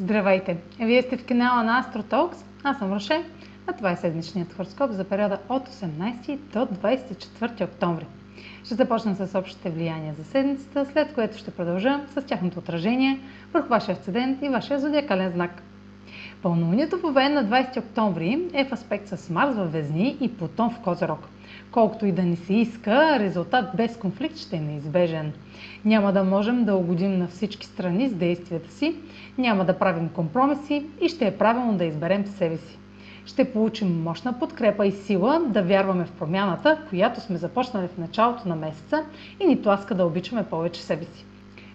Здравейте! Вие сте в канала на AstroTalks. Аз съм Роше, а това е седмичният хороскоп за периода от 18 до 24 октомври. Ще започна с общите влияния за седмицата, след което ще продължа с тяхното отражение върху вашия асцендент и вашия зодиакален знак. Пълнолунието в на 20 октомври е в аспект с Марс във Везни и Плутон в Козерог. Колкото и да ни се иска, резултат без конфликт ще е неизбежен. Няма да можем да угодим на всички страни с действията си, няма да правим компромиси и ще е правилно да изберем себе си. Ще получим мощна подкрепа и сила да вярваме в промяната, която сме започнали в началото на месеца и ни тласка да обичаме повече себе си.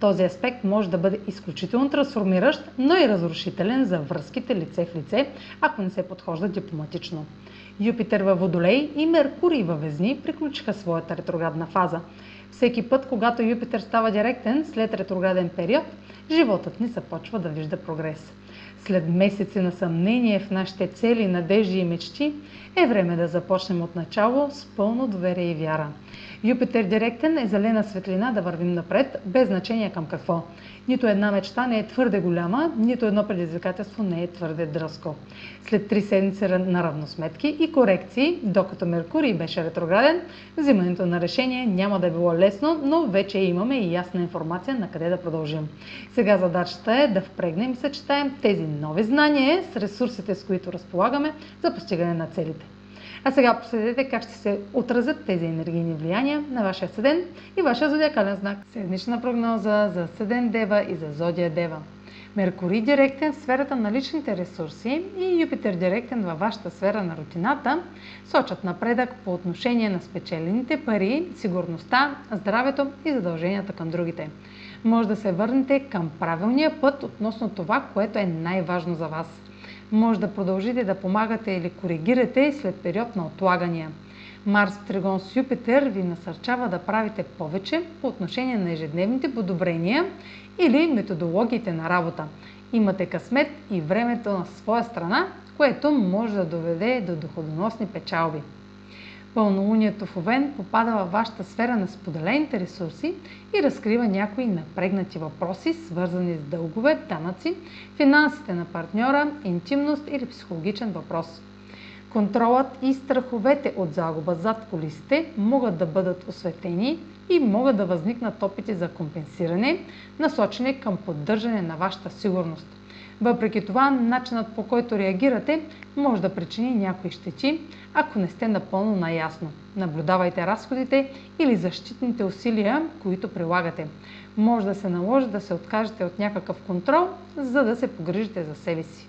Този аспект може да бъде изключително трансформиращ, но и разрушителен за връзките лице в лице, ако не се подхожда дипломатично. Юпитер във Водолей и Меркурий във Везни приключиха своята ретроградна фаза. Всеки път, когато Юпитер става директен след ретрограден период, животът ни започва да вижда прогрес. След месеци на съмнение в нашите цели, надежди и мечти, е време да започнем от начало с пълно доверие и вяра. Юпитер директен е зелена светлина да вървим напред, без значение към какво. Нито една мечта не е твърде голяма, нито едно предизвикателство не е твърде дръско. След три седмици на равносметки и корекции, докато Меркурий беше ретрограден, взимането на решение няма да е било лесно, но вече имаме и ясна информация на къде да продължим. Сега задачата е да впрегнем и съчетаем тези нови знания с ресурсите, с които разполагаме за постигане на целите. А сега последете как ще се отразят тези енергийни влияния на вашия седен и вашия зодиакален знак. Седмична прогноза за седен Дева и за зодия Дева. Меркурий директен в сферата на личните ресурси и Юпитер директен във вашата сфера на рутината сочат напредък по отношение на спечелените пари, сигурността, здравето и задълженията към другите. Може да се върнете към правилния път относно това, което е най-важно за вас може да продължите да помагате или коригирате след период на отлагания. Марс Тригон с Юпитер ви насърчава да правите повече по отношение на ежедневните подобрения или методологиите на работа. Имате късмет и времето на своя страна, което може да доведе до доходоносни печалби. Пълнолунието в Овен попада във вашата сфера на споделените ресурси и разкрива някои напрегнати въпроси, свързани с дългове, данъци, финансите на партньора, интимност или психологичен въпрос. Контролът и страховете от загуба зад колисите могат да бъдат осветени и могат да възникнат опити за компенсиране, насочени към поддържане на вашата сигурност. Въпреки това, начинът по който реагирате може да причини някои щети, ако не сте напълно наясно. Наблюдавайте разходите или защитните усилия, които прилагате. Може да се наложи да се откажете от някакъв контрол, за да се погрижите за себе си.